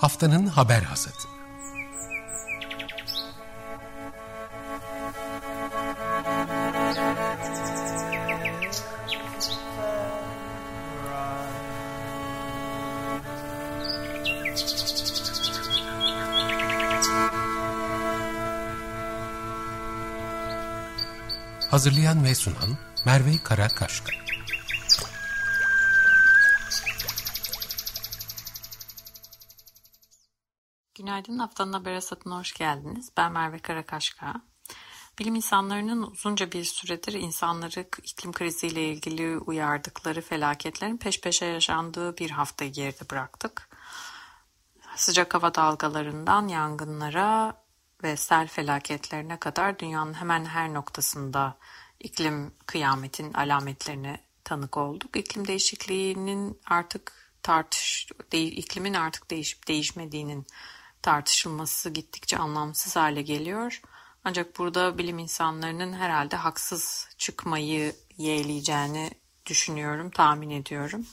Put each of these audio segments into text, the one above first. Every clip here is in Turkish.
Haftanın haber hasadı. Hazırlayan ve sunan Merve Karakaşka. Günaydın, haftanın haber hasatına hoş geldiniz. Ben Merve Karakaşka. Bilim insanlarının uzunca bir süredir insanları iklim kriziyle ilgili uyardıkları felaketlerin peş peşe yaşandığı bir haftayı geride bıraktık. Sıcak hava dalgalarından yangınlara ve sel felaketlerine kadar dünyanın hemen her noktasında iklim kıyametin alametlerine tanık olduk. İklim değişikliğinin artık tartış iklimin artık değişip değişmediğinin tartışılması gittikçe anlamsız hale geliyor. Ancak burada bilim insanlarının herhalde haksız çıkmayı yeğleyeceğini düşünüyorum, tahmin ediyorum.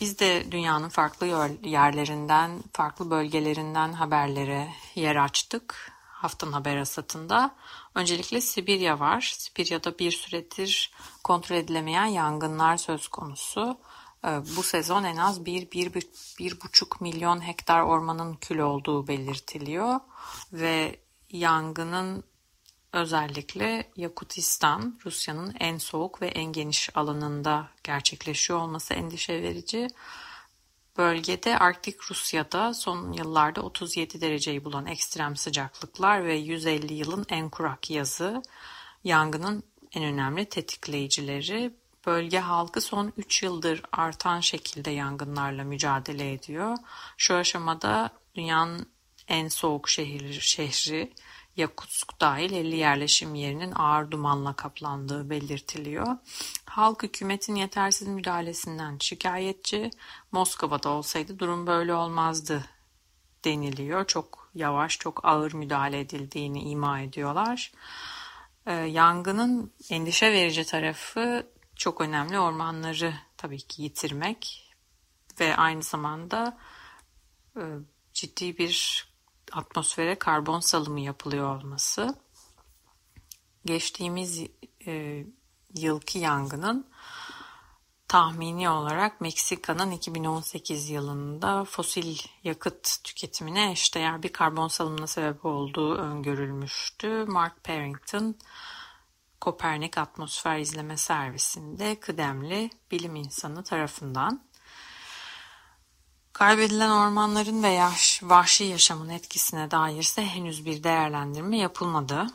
Biz de dünyanın farklı yerlerinden, farklı bölgelerinden haberlere yer açtık haftanın haber asatında. Öncelikle Sibirya var. Sibirya'da bir süredir kontrol edilemeyen yangınlar söz konusu. Ee, bu sezon en az 1-1,5 milyon hektar ormanın kül olduğu belirtiliyor ve yangının özellikle Yakutistan, Rusya'nın en soğuk ve en geniş alanında gerçekleşiyor olması endişe verici. Bölgede Arktik Rusya'da son yıllarda 37 dereceyi bulan ekstrem sıcaklıklar ve 150 yılın en kurak yazı yangının en önemli tetikleyicileri. Bölge halkı son 3 yıldır artan şekilde yangınlarla mücadele ediyor. Şu aşamada dünyanın en soğuk şehri, şehri Yakutsk dahil 50 yerleşim yerinin ağır dumanla kaplandığı belirtiliyor. Halk hükümetin yetersiz müdahalesinden şikayetçi. Moskova'da olsaydı durum böyle olmazdı deniliyor. Çok yavaş, çok ağır müdahale edildiğini ima ediyorlar. Ee, yangının endişe verici tarafı çok önemli ormanları tabii ki yitirmek ve aynı zamanda e, ciddi bir atmosfere karbon salımı yapılıyor olması. Geçtiğimiz e, yılki yangının tahmini olarak Meksika'nın 2018 yılında fosil yakıt tüketimine eşdeğer bir karbon salımına sebep olduğu öngörülmüştü. Mark Parrington Kopernik Atmosfer İzleme Servisi'nde kıdemli bilim insanı tarafından Kaybedilen ormanların ve yaş, vahşi yaşamın etkisine dair ise henüz bir değerlendirme yapılmadı.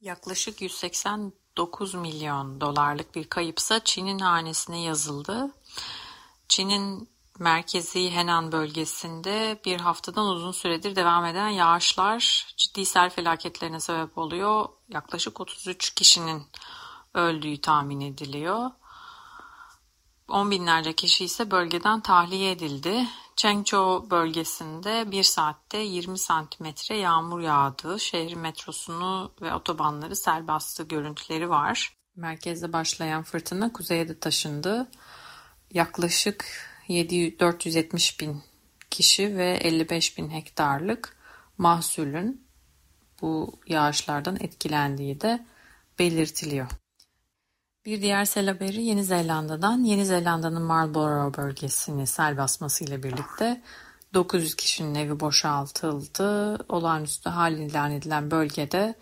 Yaklaşık 189 milyon dolarlık bir kayıpsa Çin'in hanesine yazıldı. Çin'in merkezi Henan bölgesinde bir haftadan uzun süredir devam eden yağışlar ciddi sel felaketlerine sebep oluyor. Yaklaşık 33 kişinin öldüğü tahmin ediliyor. On binlerce kişi ise bölgeden tahliye edildi. Chengzhou bölgesinde bir saatte 20 santimetre yağmur yağdı. Şehrin metrosunu ve otobanları sel bastığı görüntüleri var. Merkezde başlayan fırtına kuzeye de taşındı. Yaklaşık 7, 470 bin kişi ve 55 bin hektarlık mahsulün bu yağışlardan etkilendiği de belirtiliyor. Bir diğer sel haberi Yeni Zelanda'dan. Yeni Zelanda'nın Marlborough bölgesini sel basmasıyla birlikte 900 kişinin evi boşaltıldı. Olağanüstü hal ilan edilen bölgede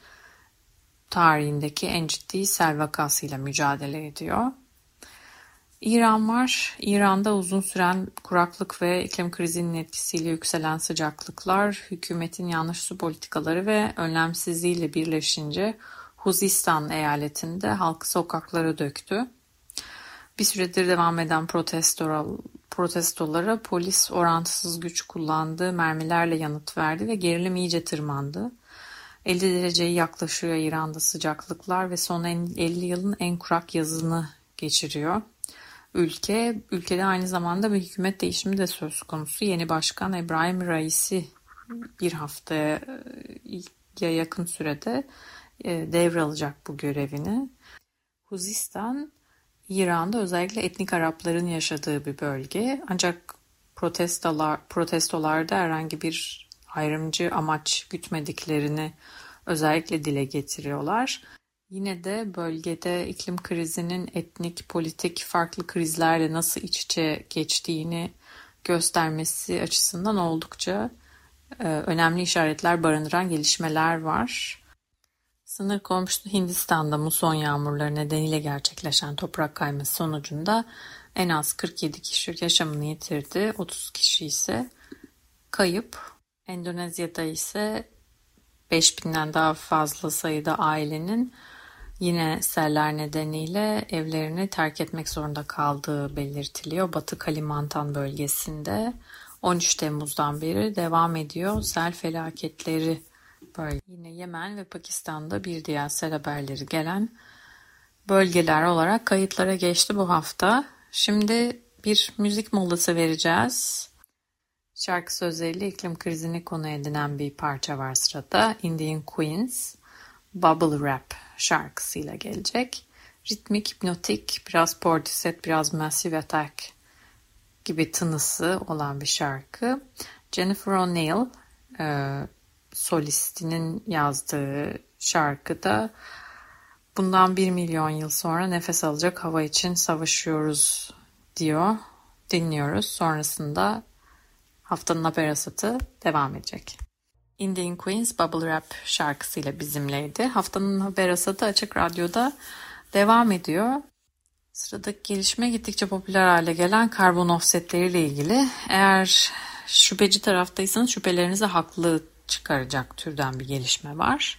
tarihindeki en ciddi sel vakasıyla mücadele ediyor. İran var. İran'da uzun süren kuraklık ve iklim krizinin etkisiyle yükselen sıcaklıklar, hükümetin yanlış su politikaları ve önlemsizliğiyle birleşince Huzistan eyaletinde halkı sokaklara döktü. Bir süredir devam eden protestolara polis orantısız güç kullandı, mermilerle yanıt verdi ve gerilim iyice tırmandı. 50 dereceyi yaklaşıyor İran'da sıcaklıklar ve son 50 yılın en kurak yazını geçiriyor. Ülke, ülkede aynı zamanda bir hükümet değişimi de söz konusu. Yeni başkan İbrahim Raisi bir haftaya yakın sürede e, devralacak bu görevini. Huzistan İran'da özellikle etnik Arapların yaşadığı bir bölge. Ancak protestolar, protestolarda herhangi bir ayrımcı amaç gütmediklerini özellikle dile getiriyorlar. Yine de bölgede iklim krizinin etnik, politik farklı krizlerle nasıl iç içe geçtiğini göstermesi açısından oldukça e, önemli işaretler barındıran gelişmeler var. Sınır komşusu Hindistan'da muson yağmurları nedeniyle gerçekleşen toprak kayması sonucunda en az 47 kişi yaşamını yitirdi, 30 kişi ise kayıp. Endonezya'da ise 5000'den daha fazla sayıda ailenin yine seller nedeniyle evlerini terk etmek zorunda kaldığı belirtiliyor. Batı Kalimantan bölgesinde 13 Temmuz'dan beri devam ediyor sel felaketleri böyle. Yine Yemen ve Pakistan'da bir diğer sel haberleri gelen bölgeler olarak kayıtlara geçti bu hafta. Şimdi bir müzik molası vereceğiz. Şarkı sözleriyle iklim krizini konu edinen bir parça var sırada. Indian Queens Bubble Rap şarkısıyla gelecek. Ritmik, hipnotik, biraz Portishead, biraz Massive Attack gibi tınısı olan bir şarkı. Jennifer O'Neill e, solistinin yazdığı şarkıda bundan bir milyon yıl sonra nefes alacak hava için savaşıyoruz diyor. Dinliyoruz. Sonrasında haftanın haber asatı devam edecek. Indian Queens Bubble Rap şarkısıyla bizimleydi. Haftanın haber asatı Açık Radyo'da devam ediyor. Sıradaki gelişme gittikçe popüler hale gelen karbon offsetleriyle ilgili. Eğer şüpheci taraftaysanız şüphelerinizi haklı çıkaracak türden bir gelişme var.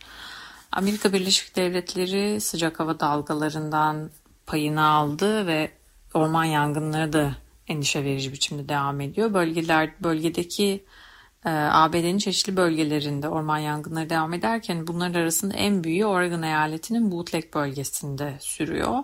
Amerika Birleşik Devletleri sıcak hava dalgalarından payını aldı ve orman yangınları da endişe verici biçimde devam ediyor. Bölgeler bölgedeki ABD'nin çeşitli bölgelerinde orman yangınları devam ederken bunların arasında en büyüğü Oregon eyaletinin Bootleg bölgesinde sürüyor.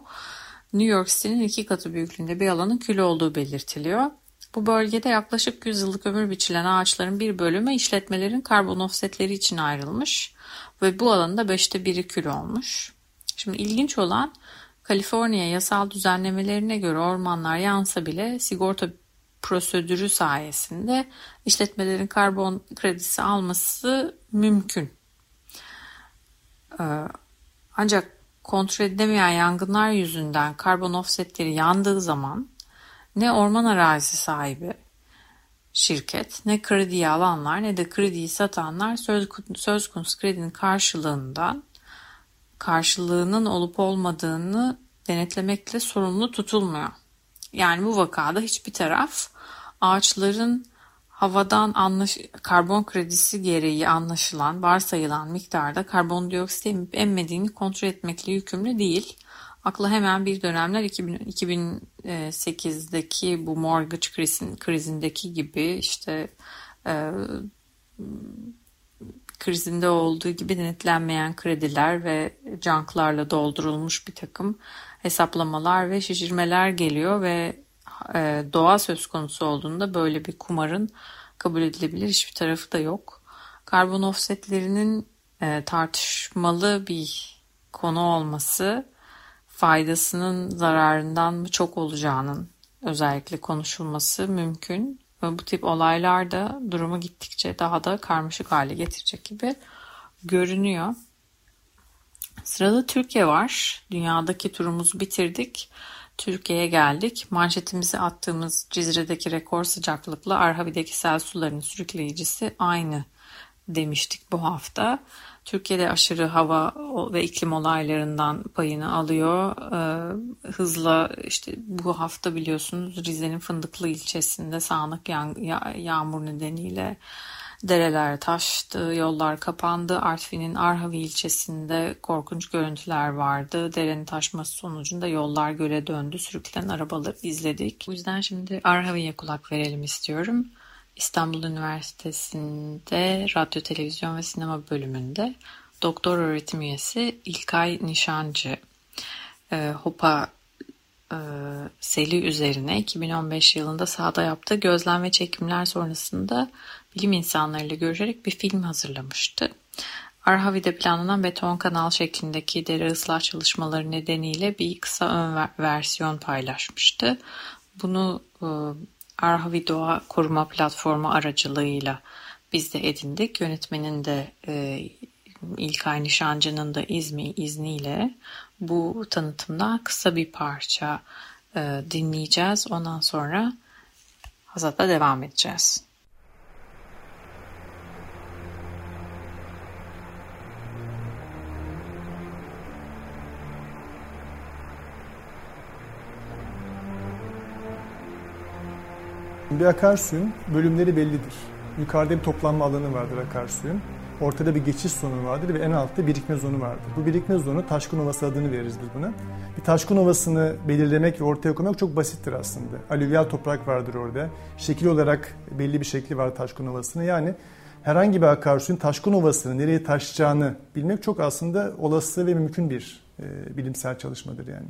New York City'nin iki katı büyüklüğünde bir alanın kül olduğu belirtiliyor. Bu bölgede yaklaşık 100 yıllık ömür biçilen ağaçların bir bölümü işletmelerin karbon offsetleri için ayrılmış ve bu alanda beşte biri kül olmuş. Şimdi ilginç olan Kaliforniya yasal düzenlemelerine göre ormanlar yansa bile sigorta prosedürü sayesinde işletmelerin karbon kredisi alması mümkün. Ee, ancak kontrol edilemeyen yangınlar yüzünden karbon offsetleri yandığı zaman ne orman arazisi sahibi şirket ne krediyi alanlar ne de krediyi satanlar söz, söz konusu kredinin karşılığından karşılığının olup olmadığını denetlemekle sorumlu tutulmuyor. Yani bu vakada hiçbir taraf ağaçların havadan anlaş karbon kredisi gereği anlaşılan varsayılan miktarda karbondioksit emip emmediğini kontrol etmekle yükümlü değil. Akla hemen bir dönemler 2000, 2008'deki bu mortgage krizin, krizindeki gibi işte e, krizinde olduğu gibi denetlenmeyen krediler ve canklarla doldurulmuş bir takım hesaplamalar ve şişirmeler geliyor ve e, doğa söz konusu olduğunda böyle bir kumarın kabul edilebilir hiçbir tarafı da yok. Karbon offsetlerinin e, tartışmalı bir konu olması faydasının zararından mı çok olacağının özellikle konuşulması mümkün. Ve bu tip olaylar da durumu gittikçe daha da karmaşık hale getirecek gibi görünüyor. Sırada Türkiye var. Dünyadaki turumuzu bitirdik. Türkiye'ye geldik. Manşetimizi attığımız Cizre'deki rekor sıcaklıkla Arhavi'deki sel sularının sürükleyicisi aynı demiştik bu hafta. Türkiye'de aşırı hava ve iklim olaylarından payını alıyor. Ee, hızla işte bu hafta biliyorsunuz Rize'nin Fındıklı ilçesinde sağanak yağ yağmur nedeniyle Dereler taştı, yollar kapandı. Artvin'in Arhavi ilçesinde korkunç görüntüler vardı. Derenin taşması sonucunda yollar göle döndü. Sürüklenen arabaları izledik. Bu yüzden şimdi Arhavi'ye kulak verelim istiyorum. İstanbul Üniversitesi'nde radyo, televizyon ve sinema bölümünde doktor öğretim üyesi İlkay Nişancı e, Hopa e, seli üzerine 2015 yılında sahada yaptığı gözlem ve çekimler sonrasında bilim insanlarıyla görüşerek bir film hazırlamıştı. Arhavi'de planlanan beton kanal şeklindeki dere ıslah çalışmaları nedeniyle bir kısa ön versiyon paylaşmıştı. Bunu e, Arhavi Doğa Koruma Platformu aracılığıyla biz de edindik. Yönetmenin de e, İlkay Nişancı'nın da izmi, izniyle bu tanıtımda kısa bir parça e, dinleyeceğiz. Ondan sonra Hazat'la devam edeceğiz. Bir akarsuyun bölümleri bellidir. Yukarıda bir toplanma alanı vardır akarsuyun. Ortada bir geçiş zonu vardır ve en altta birikme zonu vardır. Bu birikme zonu Taşkın Ovası adını veririz biz buna. Bir Taşkın Ovası'nı belirlemek ve ortaya koymak çok basittir aslında. Alüvyal toprak vardır orada. Şekil olarak belli bir şekli var Taşkın Ovası'nın. Yani herhangi bir akarsuyun Taşkın Ovası'nı nereye taşacağını bilmek çok aslında olası ve mümkün bir e, bilimsel çalışmadır yani.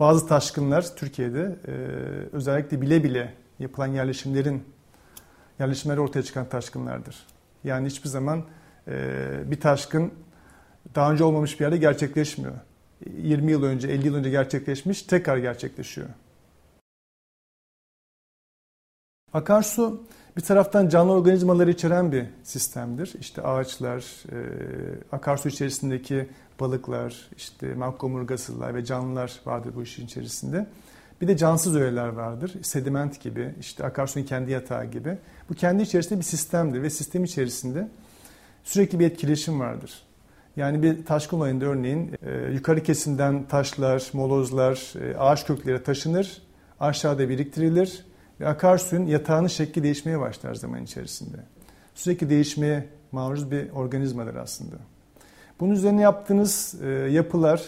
Bazı taşkınlar Türkiye'de e, özellikle bile bile yapılan yerleşimlerin yerleşimleri ortaya çıkan taşkınlardır. Yani hiçbir zaman e, bir taşkın daha önce olmamış bir yerde gerçekleşmiyor. 20 yıl önce, 50 yıl önce gerçekleşmiş, tekrar gerçekleşiyor. Akarsu bir taraftan canlı organizmaları içeren bir sistemdir. İşte ağaçlar, e, akarsu içerisindeki balıklar, işte makkomurgasılar ve canlılar vardır bu işin içerisinde. Bir de cansız öğeler vardır. Sediment gibi, işte akarsuyun kendi yatağı gibi. Bu kendi içerisinde bir sistemdir ve sistem içerisinde sürekli bir etkileşim vardır. Yani bir taşkın olayında örneğin e, yukarı kesimden taşlar, molozlar, e, ağaç kökleri taşınır, aşağıda biriktirilir ve akarsuyun yatağının şekli değişmeye başlar zaman içerisinde. Sürekli değişmeye maruz bir organizmadır aslında. Bunun üzerine yaptığınız e, yapılar,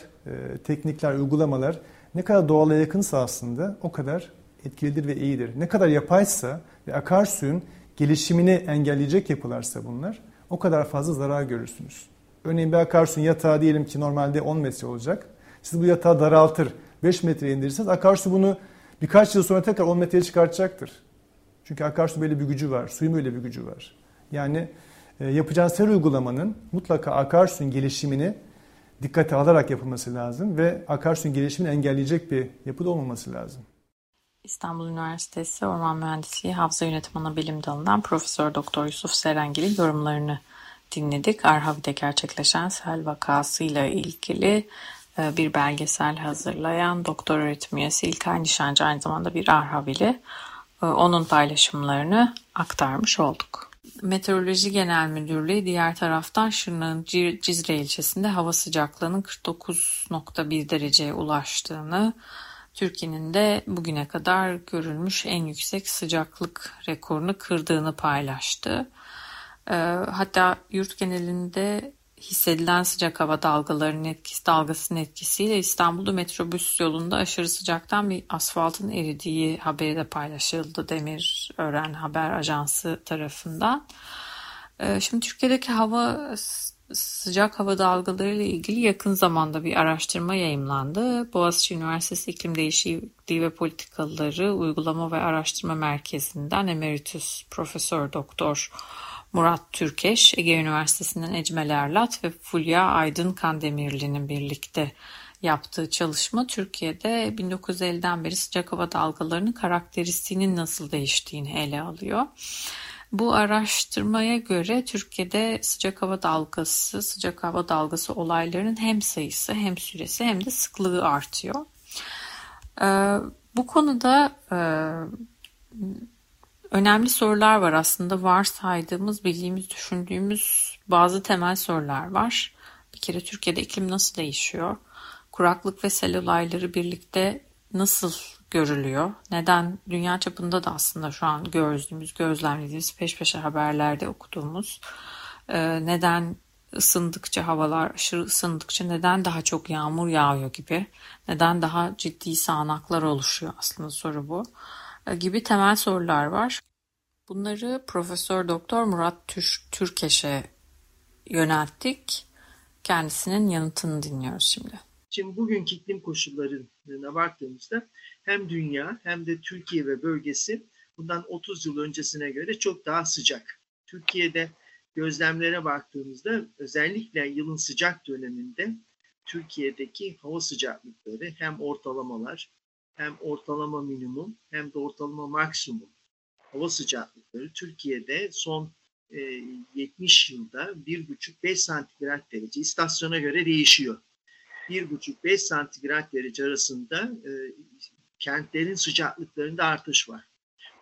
teknikler, uygulamalar ne kadar doğala yakınsa aslında o kadar etkilidir ve iyidir. Ne kadar yapaysa ve akarsuyun gelişimini engelleyecek yapılarsa bunlar o kadar fazla zarar görürsünüz. Örneğin bir akarsuyun yatağı diyelim ki normalde 10 metre olacak. Siz bu yatağı daraltır 5 metreye indirirseniz akarsu bunu birkaç yıl sonra tekrar 10 metreye çıkartacaktır. Çünkü akarsu böyle bir gücü var, suyun böyle bir gücü var. Yani e, yapacağınız her uygulamanın mutlaka akarsuyun gelişimini dikkate alarak yapılması lazım ve akarsuyun gelişimini engelleyecek bir yapıda olmaması lazım. İstanbul Üniversitesi Orman Mühendisliği Havza Yönetimi Bilim Dalı'ndan Profesör Doktor Yusuf Serengil'in yorumlarını dinledik. Arhavi'de gerçekleşen sel vakasıyla ilgili e, bir belgesel hazırlayan doktor öğretim üyesi İlkay Nişancı aynı zamanda bir Arhavili. E, onun paylaşımlarını aktarmış olduk. Meteoroloji Genel Müdürlüğü diğer taraftan Şırnak'ın Cizre ilçesinde hava sıcaklığının 49.1 dereceye ulaştığını, Türkiye'nin de bugüne kadar görülmüş en yüksek sıcaklık rekorunu kırdığını paylaştı. Ee, hatta yurt genelinde hissedilen sıcak hava dalgalarının etkisi, dalgasının etkisiyle İstanbul'da metrobüs yolunda aşırı sıcaktan bir asfaltın eridiği haberi de paylaşıldı Demir Öğren Haber Ajansı tarafından. Ee, şimdi Türkiye'deki hava sıcak hava dalgaları ile ilgili yakın zamanda bir araştırma yayımlandı. Boğaziçi Üniversitesi İklim Değişikliği ve Politikaları Uygulama ve Araştırma Merkezi'nden Emeritus Profesör Doktor Murat Türkeş, Ege Üniversitesi'nden Ecmel Erlat ve Fulya Aydın Kandemirli'nin birlikte yaptığı çalışma Türkiye'de 1950'den beri sıcak hava dalgalarının karakteristiğinin nasıl değiştiğini ele alıyor. Bu araştırmaya göre Türkiye'de sıcak hava dalgası, sıcak hava dalgası olaylarının hem sayısı hem süresi hem de sıklığı artıyor. Ee, bu konuda e, önemli sorular var aslında varsaydığımız, bildiğimiz, düşündüğümüz bazı temel sorular var. Bir kere Türkiye'de iklim nasıl değişiyor? Kuraklık ve sel olayları birlikte nasıl görülüyor? Neden dünya çapında da aslında şu an gördüğümüz, gözlemlediğimiz, peş peşe haberlerde okuduğumuz e, neden ısındıkça havalar aşırı ısındıkça neden daha çok yağmur yağıyor gibi, neden daha ciddi sağanaklar oluşuyor aslında soru bu gibi temel sorular var. Bunları Profesör Doktor Murat Türkeş'e yönelttik. Kendisinin yanıtını dinliyoruz şimdi. Şimdi bugünkü iklim koşullarına baktığımızda hem dünya hem de Türkiye ve bölgesi bundan 30 yıl öncesine göre çok daha sıcak. Türkiye'de gözlemlere baktığımızda özellikle yılın sıcak döneminde Türkiye'deki hava sıcaklıkları hem ortalamalar hem ortalama minimum hem de ortalama maksimum hava sıcaklıkları Türkiye'de son 70 yılda 1,5-5 santigrat derece istasyona göre değişiyor. 1,5-5 santigrat derece arasında kentlerin sıcaklıklarında artış var.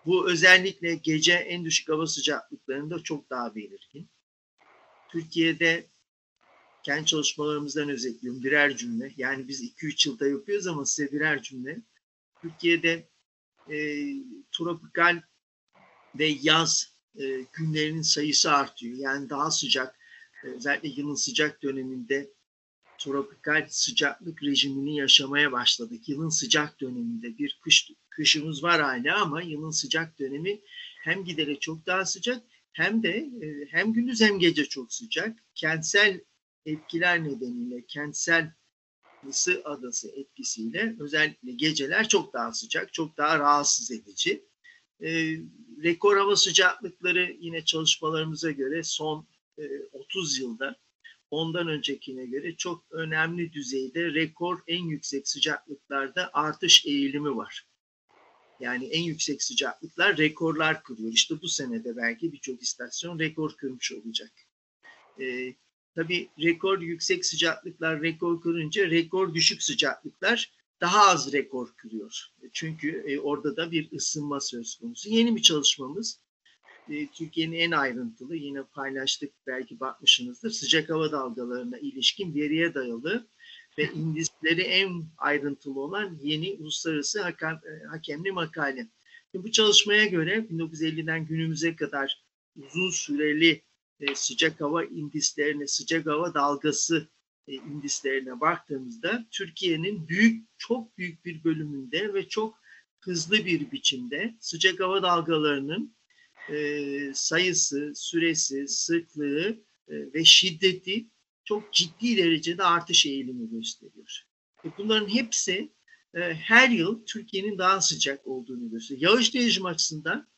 Bu özellikle gece en düşük hava sıcaklıklarında çok daha belirgin. Türkiye'de kendi çalışmalarımızdan özetliyorum birer cümle. Yani biz 2-3 yılda yapıyoruz ama size birer cümle. Türkiye'de e, tropikal ve yaz e, günlerinin sayısı artıyor. Yani daha sıcak, özellikle yılın sıcak döneminde tropikal sıcaklık rejimini yaşamaya başladık. Yılın sıcak döneminde bir kış kışımız var hala ama yılın sıcak dönemi hem giderek çok daha sıcak hem de e, hem gündüz hem gece çok sıcak. Kentsel etkiler nedeniyle kentsel ısı adası etkisiyle özellikle geceler çok daha sıcak, çok daha rahatsız edici. E, rekor hava sıcaklıkları yine çalışmalarımıza göre son e, 30 yılda ondan öncekine göre çok önemli düzeyde rekor en yüksek sıcaklıklarda artış eğilimi var. Yani en yüksek sıcaklıklar rekorlar kırıyor. İşte bu senede belki birçok istasyon rekor kırmış olacak. Ee, tabii rekor yüksek sıcaklıklar rekor kırınca rekor düşük sıcaklıklar daha az rekor kırıyor. Çünkü e, orada da bir ısınma söz konusu. Yeni bir çalışmamız e, Türkiye'nin en ayrıntılı yine paylaştık belki bakmışsınızdır sıcak hava dalgalarına ilişkin veriye dayalı ve indisleri en ayrıntılı olan yeni uluslararası hakem, e, hakemli makale. bu çalışmaya göre 1950'den günümüze kadar uzun süreli e, sıcak hava indislerine, sıcak hava dalgası e, indislerine baktığımızda Türkiye'nin büyük, çok büyük bir bölümünde ve çok hızlı bir biçimde sıcak hava dalgalarının e, sayısı, süresi, sıklığı e, ve şiddeti çok ciddi derecede artış eğilimi gösteriyor. E bunların hepsi e, her yıl Türkiye'nin daha sıcak olduğunu gösteriyor. Yağış değişim açısından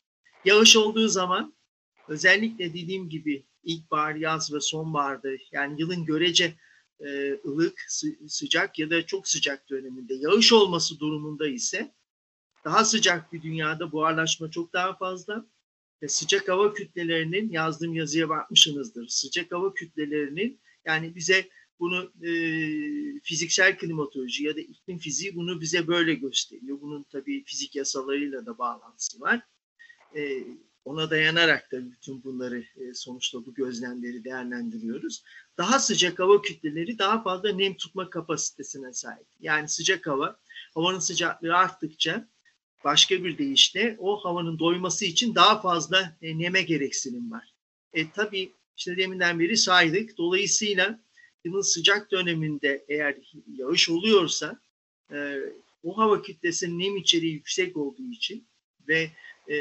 yağış olduğu zaman özellikle dediğim gibi ilkbahar, yaz ve sonbaharda yani yılın görece e, ılık, sıcak ya da çok sıcak döneminde yağış olması durumunda ise daha sıcak bir dünyada buharlaşma çok daha fazla ve sıcak hava kütlelerinin yazdığım yazıya bakmışsınızdır. Sıcak hava kütlelerinin yani bize bunu e, fiziksel klimatoloji ya da iklim fiziği bunu bize böyle gösteriyor. Bunun tabii fizik yasalarıyla da bağlantısı var. E, ona dayanarak da bütün bunları e, sonuçta bu gözlemleri değerlendiriyoruz. Daha sıcak hava kütleleri daha fazla nem tutma kapasitesine sahip. Yani sıcak hava, havanın sıcaklığı arttıkça başka bir deyişle o havanın doyması için daha fazla e, neme gereksinim var. E, tabii işte deminden beri saydık. Dolayısıyla yılın sıcak döneminde eğer yağış oluyorsa e, o hava kütlesinin nem içeriği yüksek olduğu için ve e,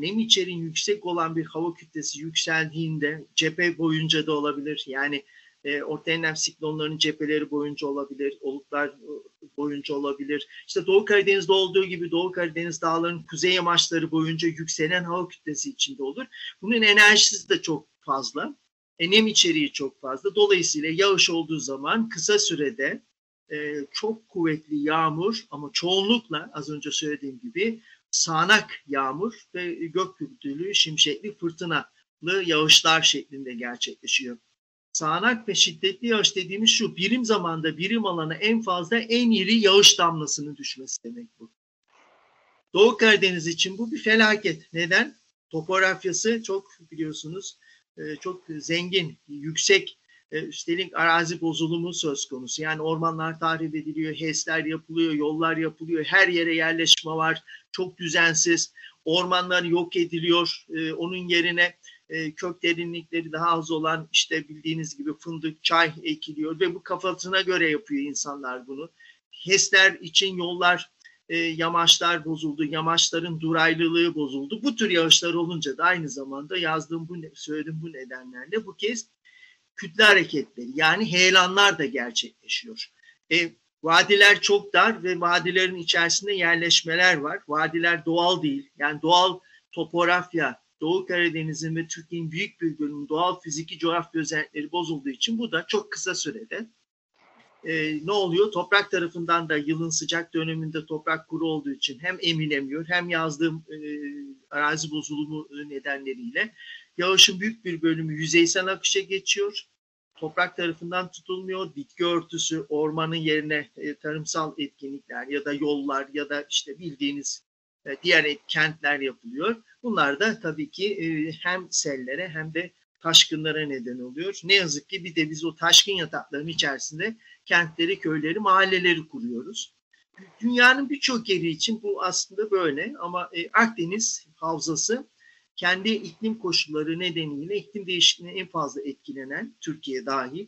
nem içeriğin yüksek olan bir hava kütlesi yükseldiğinde cephe boyunca da olabilir. Yani e, orta enlem siklonlarının cepheleri boyunca olabilir, oluklar e, boyunca olabilir. İşte Doğu Karadeniz'de olduğu gibi Doğu Karadeniz dağlarının kuzey yamaçları boyunca yükselen hava kütlesi içinde olur. Bunun enerjisi de çok fazla. E, nem içeriği çok fazla. Dolayısıyla yağış olduğu zaman kısa sürede e, çok kuvvetli yağmur ama çoğunlukla az önce söylediğim gibi sağanak yağmur ve gök gürültülü, şimşekli, fırtınalı yağışlar şeklinde gerçekleşiyor. Sağanak ve şiddetli yağış dediğimiz şu, birim zamanda birim alana en fazla en iri yağış damlasının düşmesi demek bu. Doğu Karadeniz için bu bir felaket. Neden? Topografyası çok biliyorsunuz e, çok zengin, yüksek e, üstelik arazi bozulumu söz konusu. Yani ormanlar tahrip ediliyor, HES'ler yapılıyor, yollar yapılıyor, her yere yerleşme var, çok düzensiz. Ormanlar yok ediliyor, e, onun yerine kök derinlikleri daha az olan işte bildiğiniz gibi fındık, çay ekiliyor ve bu kafasına göre yapıyor insanlar bunu. HES'ler için yollar e, yamaçlar bozuldu, yamaçların duraylılığı bozuldu. Bu tür yağışlar olunca da aynı zamanda yazdığım bu söyledim bu nedenlerle bu kez kütle hareketleri yani heyelanlar da gerçekleşiyor. E, vadiler çok dar ve vadilerin içerisinde yerleşmeler var. Vadiler doğal değil. Yani doğal topografya Doğu Karadeniz'in ve Türkiye'nin büyük bir bölümünün doğal fiziki coğrafya özellikleri bozulduğu için bu da çok kısa sürede e, ne oluyor? Toprak tarafından da yılın sıcak döneminde toprak kuru olduğu için hem emilemiyor hem yazdığım e, arazi bozulumu nedenleriyle yağışın büyük bir bölümü yüzeysel akışa geçiyor. Toprak tarafından tutulmuyor. Bitki örtüsü, ormanın yerine e, tarımsal etkinlikler ya da yollar ya da işte bildiğiniz e, diğer kentler yapılıyor. Bunlar da tabii ki e, hem sellere hem de taşkınlara neden oluyor. Ne yazık ki bir de biz o taşkın yataklarının içerisinde kentleri, köyleri, mahalleleri kuruyoruz. Dünyanın birçok yeri için bu aslında böyle ama e, Akdeniz havzası kendi iklim koşulları nedeniyle iklim değişikliğine en fazla etkilenen Türkiye dahil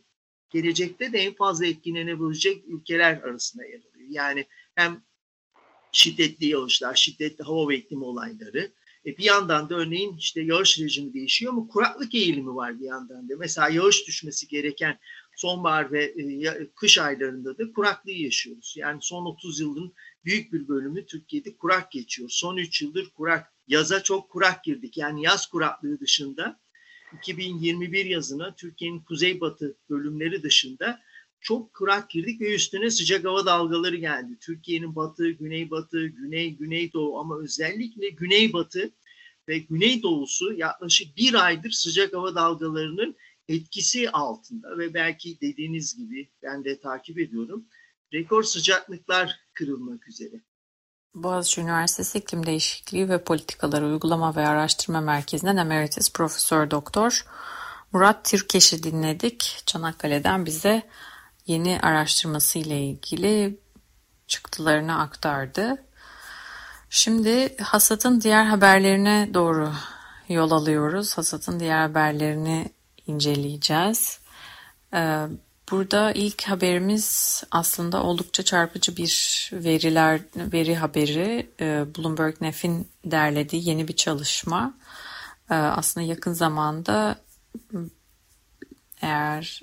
gelecekte de en fazla etkilenebilecek ülkeler arasında yer alıyor. Yani hem şiddetli yağışlar, şiddetli hava ve iklim olayları, e bir yandan da örneğin işte yağış rejimi değişiyor ama kuraklık eğilimi var bir yandan da. Mesela yağış düşmesi gereken sonbahar ve e, kış aylarında da kuraklığı yaşıyoruz. Yani son 30 yılın büyük bir bölümü Türkiye'de kurak geçiyor. Son 3 yıldır kurak. Yaza çok kurak girdik. Yani yaz kuraklığı dışında 2021 yazına Türkiye'nin kuzeybatı bölümleri dışında çok kurak girdik ve üstüne sıcak hava dalgaları geldi. Türkiye'nin batı, güneybatı, güney, güneydoğu ama özellikle güneybatı ve güneydoğusu yaklaşık bir aydır sıcak hava dalgalarının etkisi altında ve belki dediğiniz gibi ben de takip ediyorum rekor sıcaklıklar kırılmak üzere. Boğaziçi Üniversitesi İklim Değişikliği ve Politikaları Uygulama ve Araştırma Merkezi'nden Emeritus Profesör Doktor Murat Türkeş'i dinledik. Çanakkale'den bize yeni araştırması ile ilgili çıktılarını aktardı. Şimdi hasatın diğer haberlerine doğru yol alıyoruz. Hasatın diğer haberlerini inceleyeceğiz. Ee, burada ilk haberimiz aslında oldukça çarpıcı bir veriler veri haberi. Ee, Bloomberg Nef'in derlediği yeni bir çalışma. Ee, aslında yakın zamanda eğer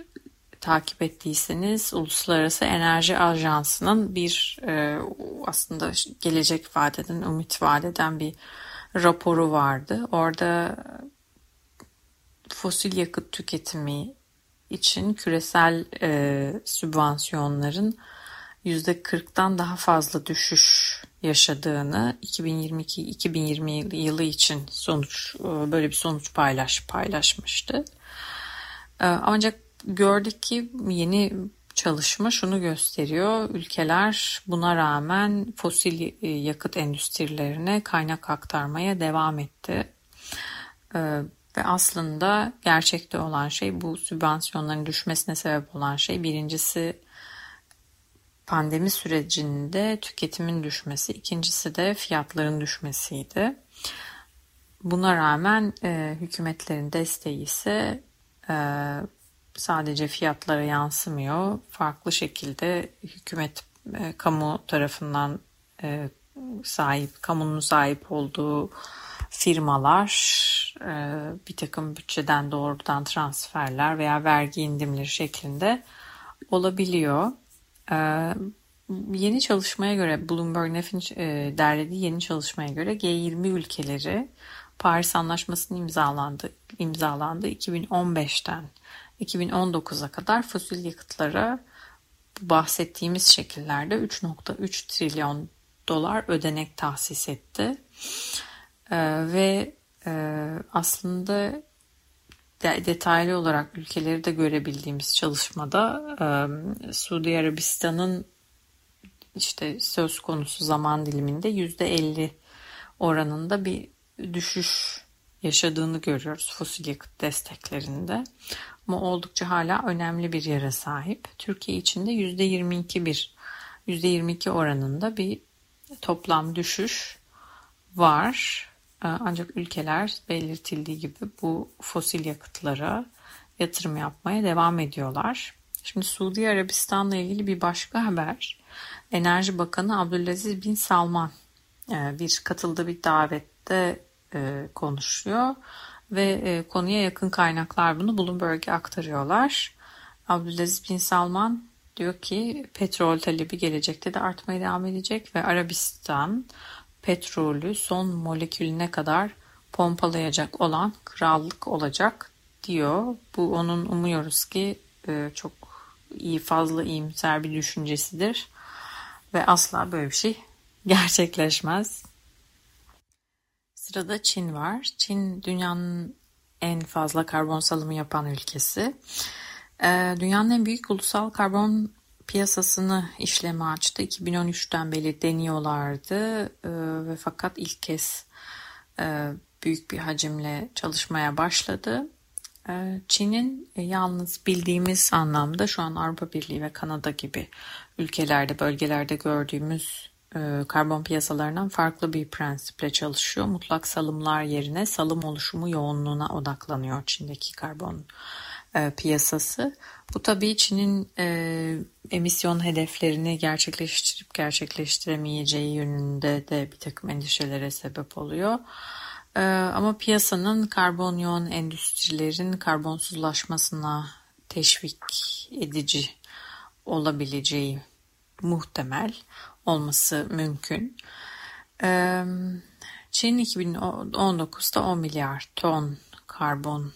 takip ettiyseniz Uluslararası Enerji Ajansı'nın bir e, aslında gelecek vadeden, ümit vadeden bir raporu vardı. Orada fosil yakıt tüketimi için küresel e, sübvansiyonların %40'tan daha fazla düşüş yaşadığını 2022-2020 yılı için sonuç e, böyle bir sonuç paylaş paylaşmıştı. E, ancak gördük ki yeni çalışma şunu gösteriyor. Ülkeler buna rağmen fosil e, yakıt endüstrilerine kaynak aktarmaya devam etti. Ve aslında gerçekte olan şey bu sübvansiyonların düşmesine sebep olan şey birincisi pandemi sürecinde tüketimin düşmesi, ikincisi de fiyatların düşmesiydi. Buna rağmen e, hükümetlerin desteği ise e, sadece fiyatlara yansımıyor. Farklı şekilde hükümet e, kamu tarafından e, sahip, kamunun sahip olduğu firmalar bir takım bütçeden doğrudan transferler veya vergi indimleri şeklinde olabiliyor. E, yeni çalışmaya göre Bloomberg Nef'in e, derlediği yeni çalışmaya göre G20 ülkeleri Paris Anlaşması'nın imzalandı, imzalandı 2015'ten 2019'a kadar fosil yakıtlara bahsettiğimiz şekillerde 3.3 trilyon dolar ödenek tahsis etti. Ee, ve e, aslında de, detaylı olarak ülkeleri de görebildiğimiz çalışmada Suudi Arabistan'ın işte söz konusu zaman diliminde yüzde 50 oranında bir düşüş yaşadığını görüyoruz fosil yakıt desteklerinde. Ama oldukça hala önemli bir yere sahip. Türkiye içinde %22 bir %22 oranında bir toplam düşüş var. Ee, ancak ülkeler belirtildiği gibi bu fosil yakıtlara yatırım yapmaya devam ediyorlar. Şimdi Suudi Arabistan'la ilgili bir başka haber. Enerji Bakanı Abdülaziz Bin Salman e, bir katıldığı bir davette e, konuşuyor ve e, konuya yakın kaynaklar bunu Bloomberg'e aktarıyorlar. Abdülaziz Bin Salman diyor ki petrol talebi gelecekte de artmaya devam edecek ve Arabistan petrolü son molekülüne kadar pompalayacak olan krallık olacak diyor. Bu onun umuyoruz ki e, çok iyi fazla iyimser bir düşüncesidir ve asla böyle bir şey gerçekleşmez. Sırada Çin var. Çin dünyanın en fazla karbon salımı yapan ülkesi. Ee, dünyanın en büyük ulusal karbon piyasasını işleme açtı. 2013'ten beri deniyorlardı ee, ve fakat ilk kez e, büyük bir hacimle çalışmaya başladı. Ee, Çin'in e, yalnız bildiğimiz anlamda şu an Avrupa Birliği ve Kanada gibi ülkelerde, bölgelerde gördüğümüz e, karbon piyasalarından farklı bir prensiple çalışıyor. Mutlak salımlar yerine salım oluşumu yoğunluğuna odaklanıyor Çin'deki karbon e, piyasası. Bu tabii Çin'in emisyon hedeflerini gerçekleştirip gerçekleştiremeyeceği yönünde de bir takım endişelere sebep oluyor. Ee, ama piyasanın karbon yoğun endüstrilerin karbonsuzlaşmasına teşvik edici olabileceği muhtemel olması mümkün. Ee, Çin 2019'da 10 milyar ton karbon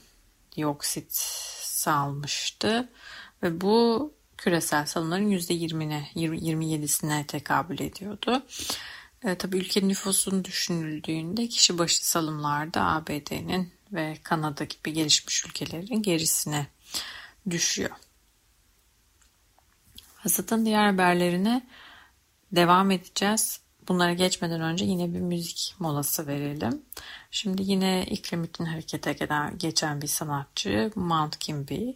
dioksit salmıştı ve bu küresel salımların %20'ne 27'sine tekabül ediyordu. E, tabii ülkenin nüfusunu düşünüldüğünde kişi başı salımlarda ABD'nin ve Kanada gibi gelişmiş ülkelerin gerisine düşüyor. Hasat'ın diğer haberlerine devam edeceğiz. Bunlara geçmeden önce yine bir müzik molası verelim. Şimdi yine iklim için harekete geçen bir sanatçı Mount Kimby.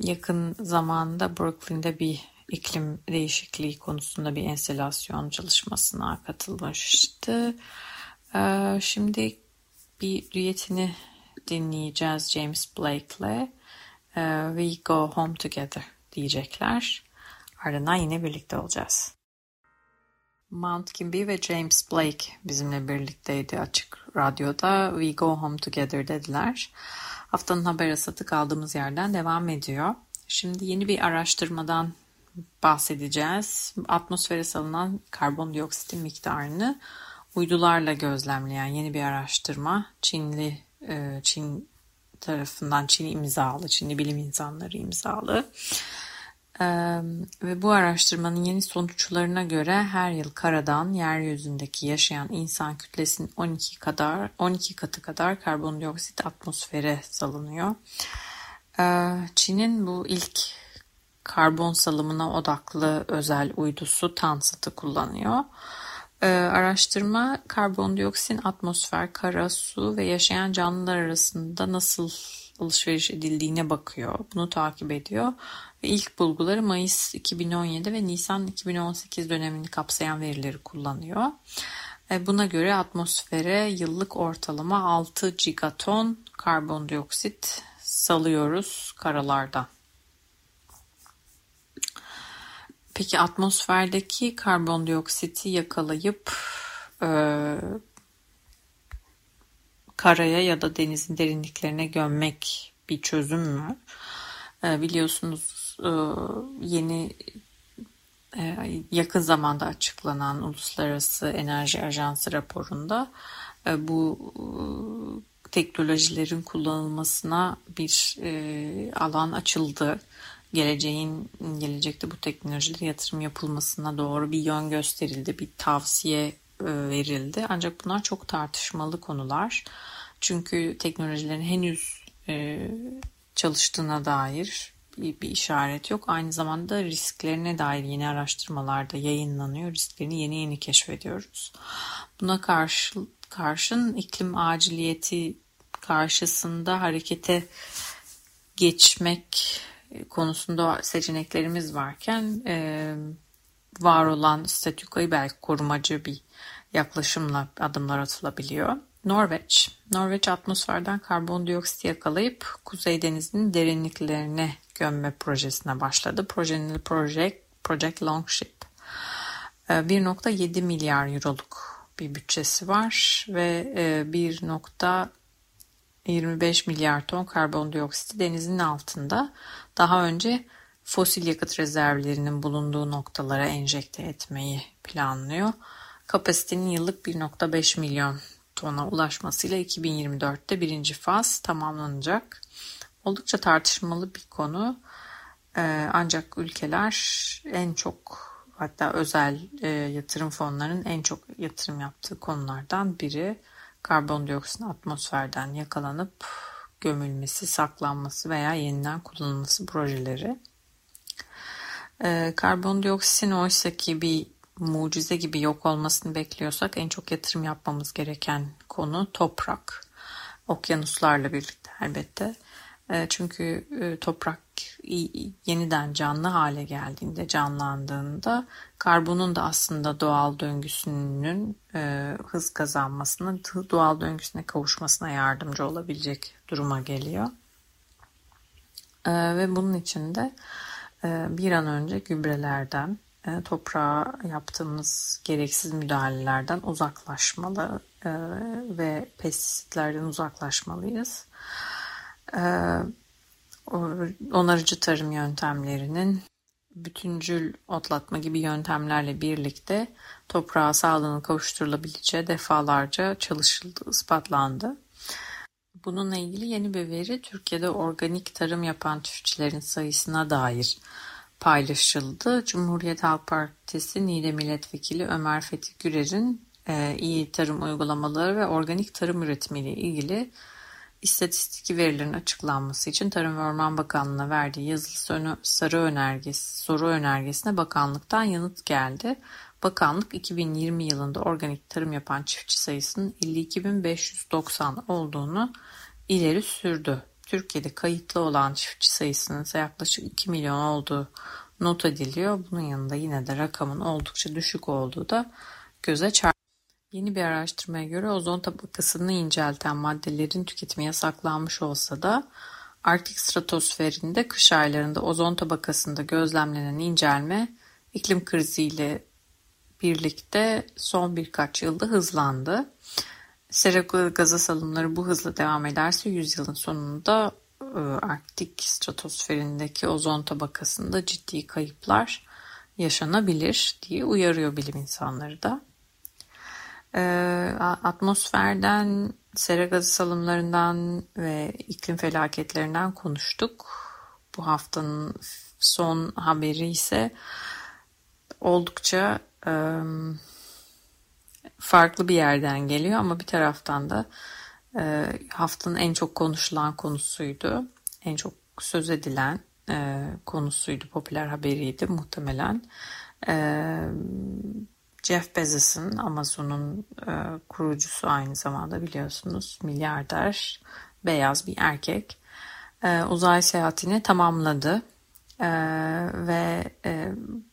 Yakın zamanda Brooklyn'de bir iklim değişikliği konusunda bir enstelasyon çalışmasına katılmıştı. Ee, şimdi bir düetini dinleyeceğiz James Blake'le. Ee, We Go Home Together diyecekler. Ardından yine birlikte olacağız. Mount Kimby ve James Blake bizimle birlikteydi açık radyoda. We Go Home Together dediler. Haftanın haber asatı kaldığımız yerden devam ediyor. Şimdi yeni bir araştırmadan bahsedeceğiz. Atmosfere salınan karbondioksitin miktarını uydularla gözlemleyen yeni bir araştırma Çinli e, Çin tarafından Çin imzalı, Çinli bilim insanları imzalı. Ve bu araştırmanın yeni sonuçlarına göre her yıl karadan yeryüzündeki yaşayan insan kütlesinin 12 kadar 12 katı kadar karbondioksit atmosfere salınıyor. Çin'in bu ilk karbon salımına odaklı özel uydusu TANSAT'ı kullanıyor. Araştırma karbondioksitin atmosfer, kara, su ve yaşayan canlılar arasında nasıl alışveriş edildiğine bakıyor. Bunu takip ediyor. Ve ilk bulguları Mayıs 2017 ve Nisan 2018 dönemini kapsayan verileri kullanıyor. Buna göre atmosfere yıllık ortalama 6 gigaton karbondioksit salıyoruz karalardan. Peki atmosferdeki karbondioksiti yakalayıp e, karaya ya da denizin derinliklerine gömmek bir çözüm mü? E, biliyorsunuz yeni e, yakın zamanda açıklanan Uluslararası Enerji Ajansı raporunda e, bu e, teknolojilerin kullanılmasına bir e, alan açıldı geleceğin gelecekte bu teknolojide yatırım yapılmasına doğru bir yön gösterildi, bir tavsiye e, verildi. Ancak bunlar çok tartışmalı konular. Çünkü teknolojilerin henüz e, çalıştığına dair bir, işaret yok. Aynı zamanda risklerine dair yeni araştırmalarda yayınlanıyor. Risklerini yeni yeni keşfediyoruz. Buna karşı, karşın iklim aciliyeti karşısında harekete geçmek konusunda seçeneklerimiz varken e, var olan statükoyu belki korumacı bir yaklaşımla adımlar atılabiliyor. Norveç. Norveç atmosferden karbondioksit yakalayıp Kuzey Denizi'nin derinliklerine gömme projesine başladı. Projenin Project, Project Longship. 1.7 milyar euroluk bir bütçesi var ve 1. 25 milyar ton karbondioksiti denizin altında daha önce fosil yakıt rezervlerinin bulunduğu noktalara enjekte etmeyi planlıyor. Kapasitenin yıllık 1.5 milyon tona ulaşmasıyla 2024'te birinci faz tamamlanacak. Oldukça tartışmalı bir konu. E, ancak ülkeler en çok hatta özel e, yatırım fonlarının en çok yatırım yaptığı konulardan biri karbondioksitin atmosferden yakalanıp gömülmesi, saklanması veya yeniden kullanılması projeleri. E, karbondioksitin oysa ki bir mucize gibi yok olmasını bekliyorsak en çok yatırım yapmamız gereken konu toprak. Okyanuslarla birlikte elbette. E, çünkü e, toprak yeniden canlı hale geldiğinde, canlandığında karbonun da aslında doğal döngüsünün e, hız kazanmasına, doğal döngüsüne kavuşmasına yardımcı olabilecek duruma geliyor. Ve bunun için de bir an önce gübrelerden, toprağa yaptığımız gereksiz müdahalelerden uzaklaşmalı ve pestisitlerden uzaklaşmalıyız. Ee, onarıcı tarım yöntemlerinin bütüncül otlatma gibi yöntemlerle birlikte toprağa sağlığını kavuşturulabileceği defalarca çalışıldı, ispatlandı. Bununla ilgili yeni bir veri Türkiye'de organik tarım yapan çiftçilerin sayısına dair paylaşıldı. Cumhuriyet Halk Partisi Niğde Milletvekili Ömer Fethi Gürer'in e, iyi tarım uygulamaları ve organik tarım üretimiyle ilgili istatistik verilerin açıklanması için Tarım ve Orman Bakanlığı'na verdiği yazılı sarı önergesi, soru önergesine bakanlıktan yanıt geldi. Bakanlık 2020 yılında organik tarım yapan çiftçi sayısının 52.590 olduğunu ileri sürdü. Türkiye'de kayıtlı olan çiftçi sayısının ise yaklaşık 2 milyon olduğu not ediliyor. Bunun yanında yine de rakamın oldukça düşük olduğu da göze çarpıyor. Yeni bir araştırmaya göre ozon tabakasını incelten maddelerin tüketimi yasaklanmış olsa da Arktik stratosferinde kış aylarında ozon tabakasında gözlemlenen incelme iklim kriziyle birlikte son birkaç yılda hızlandı. Sera gazı salımları bu hızla devam ederse yüzyılın sonunda e, Arktik stratosferindeki ozon tabakasında ciddi kayıplar yaşanabilir diye uyarıyor bilim insanları da. Ee, atmosferden, sera gazı salımlarından ve iklim felaketlerinden konuştuk. Bu haftanın son haberi ise oldukça e, farklı bir yerden geliyor ama bir taraftan da e, haftanın en çok konuşulan konusuydu. En çok söz edilen e, konusuydu, popüler haberiydi muhtemelen. E, Jeff Bezos'un Amazon'un e, kurucusu aynı zamanda biliyorsunuz milyarder beyaz bir erkek e, uzay seyahatini tamamladı e, ve e,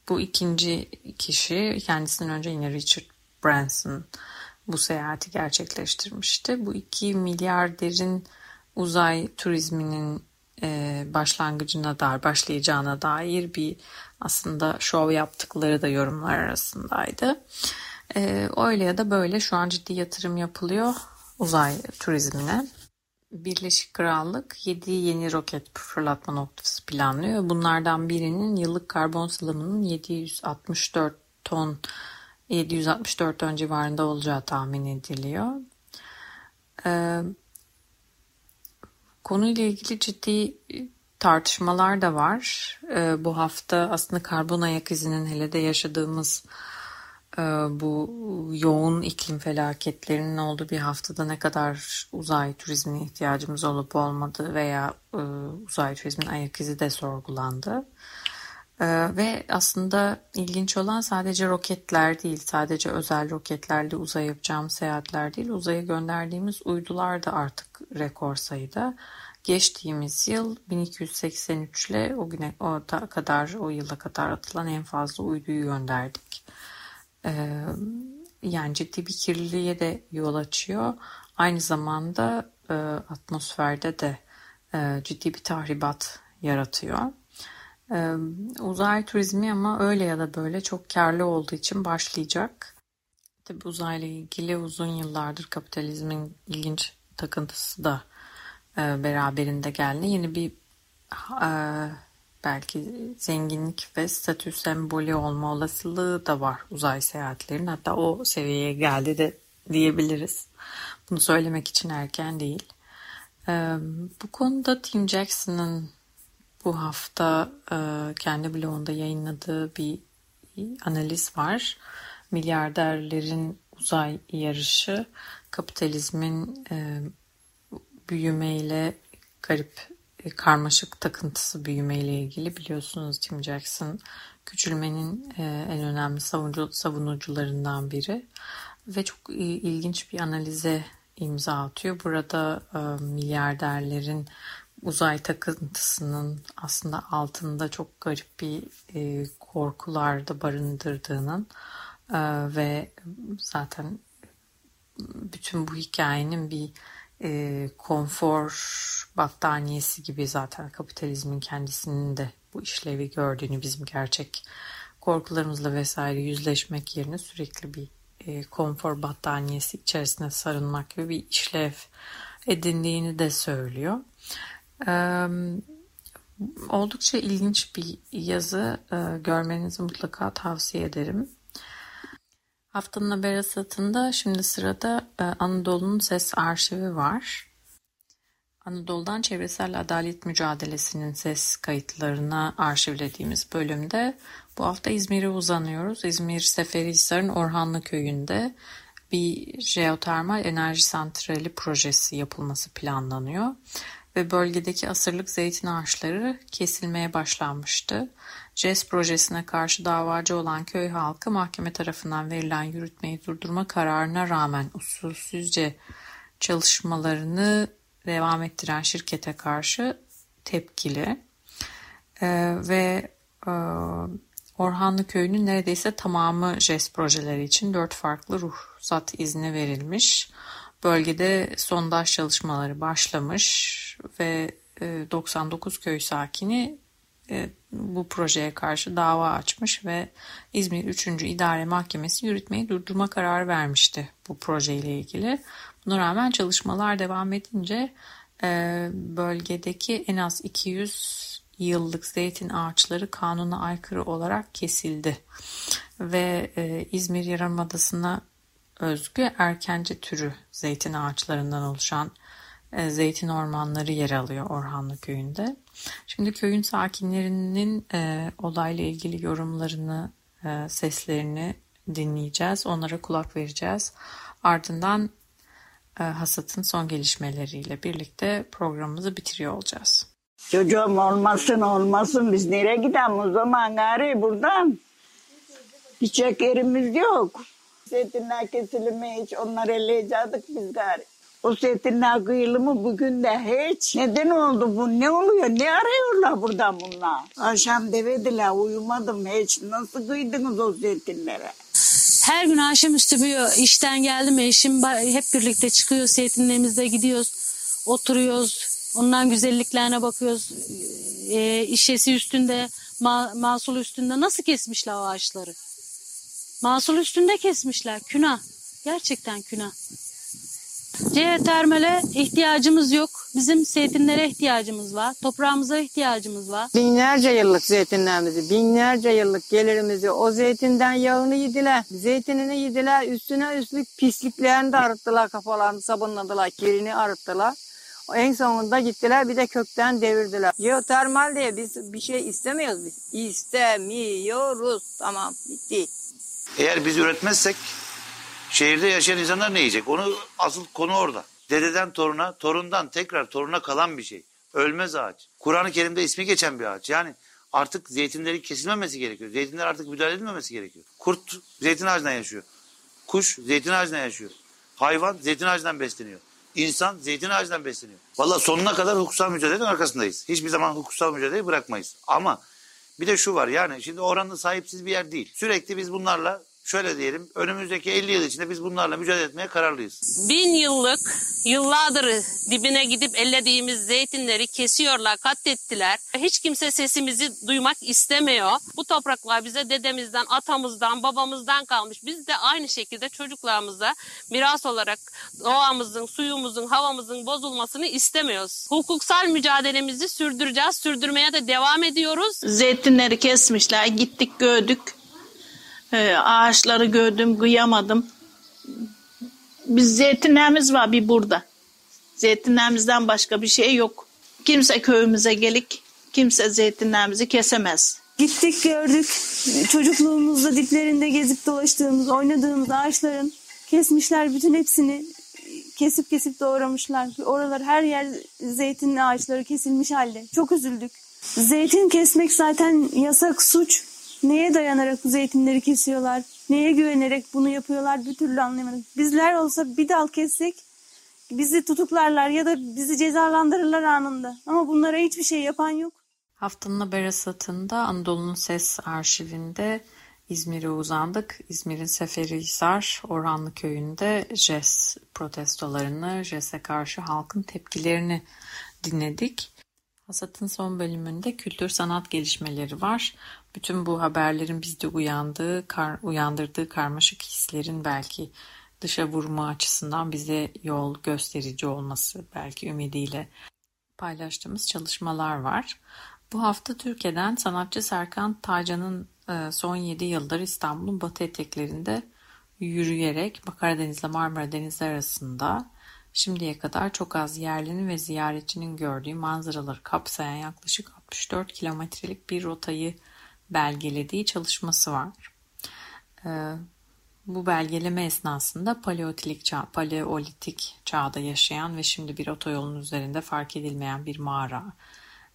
bu ikinci kişi kendisinden önce yine Richard Branson bu seyahati gerçekleştirmişti. Bu iki milyarderin uzay turizminin başlangıcına dair, başlayacağına dair bir aslında şov yaptıkları da yorumlar arasındaydı. E, öyle ya da böyle şu an ciddi yatırım yapılıyor uzay turizmine. Birleşik Krallık 7 yeni roket fırlatma noktası planlıyor. Bunlardan birinin yıllık karbon salımının 764 ton 764 ton civarında olacağı tahmin ediliyor. Konuyla ilgili ciddi tartışmalar da var. E, bu hafta aslında karbon ayak izinin hele de yaşadığımız e, bu yoğun iklim felaketlerinin olduğu bir haftada ne kadar uzay turizmine ihtiyacımız olup olmadığı veya e, uzay turizmin ayak izi de sorgulandı. E, ve aslında ilginç olan sadece roketler değil, sadece özel roketlerle uzaya yapacağımız seyahatler değil, uzaya gönderdiğimiz uydular da artık rekor sayıda. Geçtiğimiz yıl 1283 ile o güne o kadar o yıla kadar atılan en fazla uyduyu gönderdik. Ee, yani ciddi bir kirliliğe de yol açıyor. Aynı zamanda e, atmosferde de e, ciddi bir tahribat yaratıyor. E, uzay turizmi ama öyle ya da böyle çok karlı olduğu için başlayacak. Tabi uzayla ilgili uzun yıllardır kapitalizmin ilginç takıntısı da beraberinde geldi. Yeni bir e, belki zenginlik ve statü sembolü olma olasılığı da var uzay seyahatlerinin. Hatta o seviyeye geldi de diyebiliriz. Bunu söylemek için erken değil. E, bu konuda Tim Jackson'ın bu hafta e, kendi blogunda yayınladığı bir analiz var. Milyarderlerin uzay yarışı kapitalizmin e, büyümeyle garip e, karmaşık takıntısı büyümeyle ilgili biliyorsunuz Tim Jackson küçülmenin e, en önemli savunucu, savunucularından biri ve çok ilginç bir analize imza atıyor. Burada e, milyarderlerin uzay takıntısının aslında altında çok garip bir e, korkularda barındırdığının e, ve zaten bütün bu hikayenin bir e, konfor battaniyesi gibi zaten kapitalizmin kendisinin de bu işlevi gördüğünü bizim gerçek korkularımızla vesaire yüzleşmek yerine sürekli bir e, konfor battaniyesi içerisine sarılmak gibi bir işlev edindiğini de söylüyor. E, oldukça ilginç bir yazı e, görmenizi mutlaka tavsiye ederim. Haftanın haber asatında şimdi sırada e, Anadolu'nun ses arşivi var. Anadolu'dan çevresel adalet mücadelesinin ses kayıtlarına arşivlediğimiz bölümde bu hafta İzmir'e uzanıyoruz. İzmir Seferihisar'ın Orhanlı köyünde bir jeotermal enerji santrali projesi yapılması planlanıyor ve bölgedeki asırlık zeytin ağaçları kesilmeye başlanmıştı. JES projesine karşı davacı olan köy halkı mahkeme tarafından verilen yürütmeyi durdurma kararına rağmen usulsüzce çalışmalarını devam ettiren şirkete karşı tepkili ee, ve e, Orhanlı Köyü'nün neredeyse tamamı JES projeleri için dört farklı ruhsat izni verilmiş. Bölgede sondaj çalışmaları başlamış ve 99 e, köy sakini bu projeye karşı dava açmış ve İzmir 3. İdare Mahkemesi yürütmeyi durdurma kararı vermişti bu projeyle ilgili. Buna rağmen çalışmalar devam edince e, bölgedeki en az 200 yıllık zeytin ağaçları kanuna aykırı olarak kesildi ve İzmir Yarımadası'na özgü erkence türü zeytin ağaçlarından oluşan e, zeytin ormanları yer alıyor Orhanlı köyünde. Şimdi köyün sakinlerinin e, olayla ilgili yorumlarını, e, seslerini dinleyeceğiz. Onlara kulak vereceğiz. Ardından e, hasatın son gelişmeleriyle birlikte programımızı bitiriyor olacağız. Çocuğum olmasın olmasın biz nereye gidelim o zaman gari buradan. Hiç yerimiz yok. Zeytinler kesilimi hiç onları eleyecektik biz gari. O zeytinler kıyılımı bugün de hiç. Neden oldu bu? Ne oluyor? Ne arıyorlar burada bunlar? Akşam devediler uyumadım hiç. Nasıl kıydınız o zeytinlere? Her gün akşamüstü bir işten geldim eşim hep birlikte çıkıyor zeytinlerimizde gidiyoruz. Oturuyoruz. Ondan güzelliklerine bakıyoruz. E, işesi üstünde, ma, masul üstünde nasıl kesmişler o ağaçları? Masul üstünde kesmişler. Küna. Gerçekten küna. Geotermale ihtiyacımız yok. Bizim zeytinlere ihtiyacımız var. Toprağımıza ihtiyacımız var. Binlerce yıllık zeytinlerimizi, binlerce yıllık gelirimizi o zeytinden yağını yediler. Zeytinini yediler. Üstüne üstlük pisliklerini de arıttılar. Kafalarını sabunladılar. Kirini arıttılar. En sonunda gittiler bir de kökten devirdiler. Geotermal diye biz bir şey istemiyoruz biz. İstemiyoruz. Tamam bitti. Eğer biz üretmezsek şehirde yaşayan insanlar ne yiyecek? Onu asıl konu orada. Dededen toruna, torundan tekrar toruna kalan bir şey. Ölmez ağaç. Kur'an-ı Kerim'de ismi geçen bir ağaç. Yani artık zeytinlerin kesilmemesi gerekiyor. Zeytinler artık müdahale edilmemesi gerekiyor. Kurt zeytin ağacından yaşıyor. Kuş zeytin ağacından yaşıyor. Hayvan zeytin ağacından besleniyor. İnsan zeytin ağacından besleniyor. Valla sonuna kadar hukuksal mücadelenin arkasındayız. Hiçbir zaman hukuksal mücadeleyi bırakmayız. Ama bir de şu var yani şimdi oranın sahipsiz bir yer değil. Sürekli biz bunlarla şöyle diyelim önümüzdeki 50 yıl içinde biz bunlarla mücadele etmeye kararlıyız. Bin yıllık yıllardır dibine gidip ellediğimiz zeytinleri kesiyorlar, katlettiler. Hiç kimse sesimizi duymak istemiyor. Bu topraklar bize dedemizden, atamızdan, babamızdan kalmış. Biz de aynı şekilde çocuklarımıza miras olarak doğamızın, suyumuzun, havamızın bozulmasını istemiyoruz. Hukuksal mücadelemizi sürdüreceğiz, sürdürmeye de devam ediyoruz. Zeytinleri kesmişler, gittik gördük ee, ağaçları gördüm, kıyamadım. Biz zeytinlerimiz var bir burada. Zeytinlerimizden başka bir şey yok. Kimse köyümüze gelik kimse zeytinlerimizi kesemez. Gittik gördük. Çocukluğumuzda diplerinde gezip dolaştığımız, oynadığımız ağaçların kesmişler bütün hepsini kesip kesip doğramışlar. Oralar her yer zeytin ağaçları kesilmiş halde. Çok üzüldük. Zeytin kesmek zaten yasak suç. Neye dayanarak bu zeytinleri kesiyorlar? Neye güvenerek bunu yapıyorlar bir türlü anlayamadım. Bizler olsa bir dal kessek bizi tutuklarlar ya da bizi cezalandırırlar anında. Ama bunlara hiçbir şey yapan yok. Haftanın haber asatında Anadolu'nun Ses arşivinde İzmir'e uzandık. İzmir'in Seferihisar Orhanlı köyünde JES protestolarını, JES'e karşı halkın tepkilerini dinledik. Hasat'ın son bölümünde kültür sanat gelişmeleri var. Bütün bu haberlerin bizde uyandığı, kar, uyandırdığı karmaşık hislerin belki dışa vurma açısından bize yol gösterici olması belki ümidiyle paylaştığımız çalışmalar var. Bu hafta Türkiye'den sanatçı Serkan Taycan'ın e, son 7 yıldır İstanbul'un batı eteklerinde yürüyerek Karadeniz ile Marmara Denizi arasında şimdiye kadar çok az yerlinin ve ziyaretçinin gördüğü manzaraları kapsayan yaklaşık 64 kilometrelik bir rotayı belgelediği çalışması var. E, bu belgeleme esnasında paleolitik, çağ, paleolitik çağda yaşayan ve şimdi bir otoyolun üzerinde fark edilmeyen bir mağara,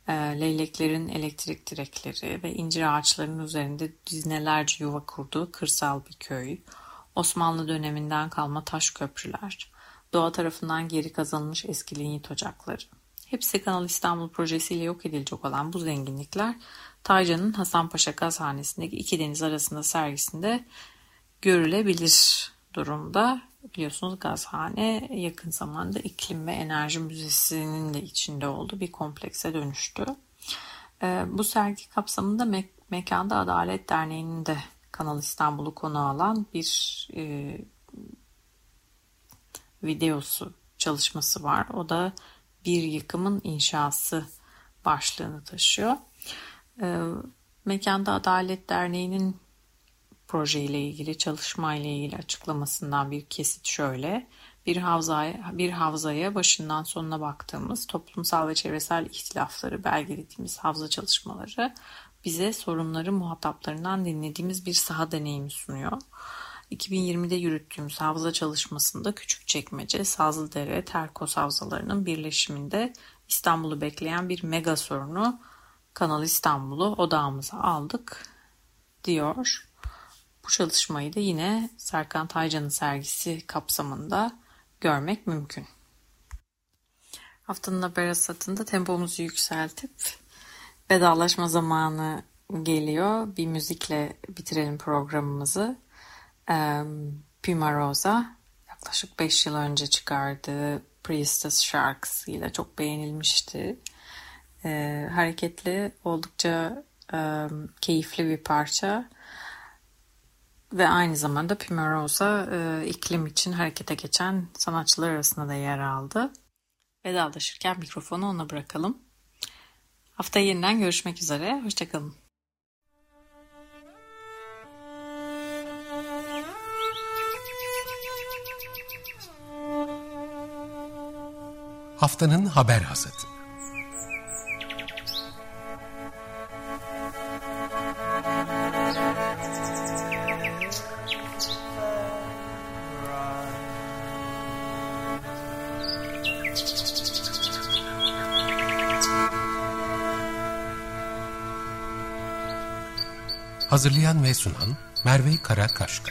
e, leyleklerin elektrik direkleri ve incir ağaçlarının üzerinde diznelerce yuva kurduğu kırsal bir köy, Osmanlı döneminden kalma taş köprüler, doğa tarafından geri kazanılmış eski linyit ocakları. Hepsi Kanal İstanbul projesiyle yok edilecek olan bu zenginlikler Taycan'ın Hasanpaşa Gazhanesi'ndeki iki deniz arasında sergisinde görülebilir durumda. Biliyorsunuz gazhane yakın zamanda iklim ve enerji müzesinin de içinde olduğu bir komplekse dönüştü. Ee, bu sergi kapsamında Me Mekanda Adalet Derneği'nin de Kanal İstanbul'u konu alan bir e, videosu çalışması var. O da bir yıkımın inşası başlığını taşıyor. E, Mekanda Adalet Derneği'nin projeyle ilgili, çalışmayla ilgili açıklamasından bir kesit şöyle. Bir havzaya, bir havzaya başından sonuna baktığımız toplumsal ve çevresel ihtilafları belgelediğimiz havza çalışmaları bize sorunları muhataplarından dinlediğimiz bir saha deneyimi sunuyor. 2020'de yürüttüğümüz havza çalışmasında Küçükçekmece, Sazlıdere, Terkos havzalarının birleşiminde İstanbul'u bekleyen bir mega sorunu Kanal İstanbul'u odağımıza aldık diyor. Bu çalışmayı da yine Serkan Taycan'ın sergisi kapsamında görmek mümkün. Haftanın haber hasatında tempomuzu yükseltip vedalaşma zamanı geliyor. Bir müzikle bitirelim programımızı. Puma Rosa yaklaşık 5 yıl önce çıkardığı Priestess Sharks ile çok beğenilmişti. Ee, hareketli, oldukça e, keyifli bir parça ve aynı zamanda Pimarosa e, iklim için harekete geçen sanatçılar arasında da yer aldı. Vedalaşırken mikrofonu ona bırakalım. Hafta yeniden görüşmek üzere. Hoşçakalın. Haftanın haber hazırlığı. Hazırlayan ve sunan Merve Karakaşka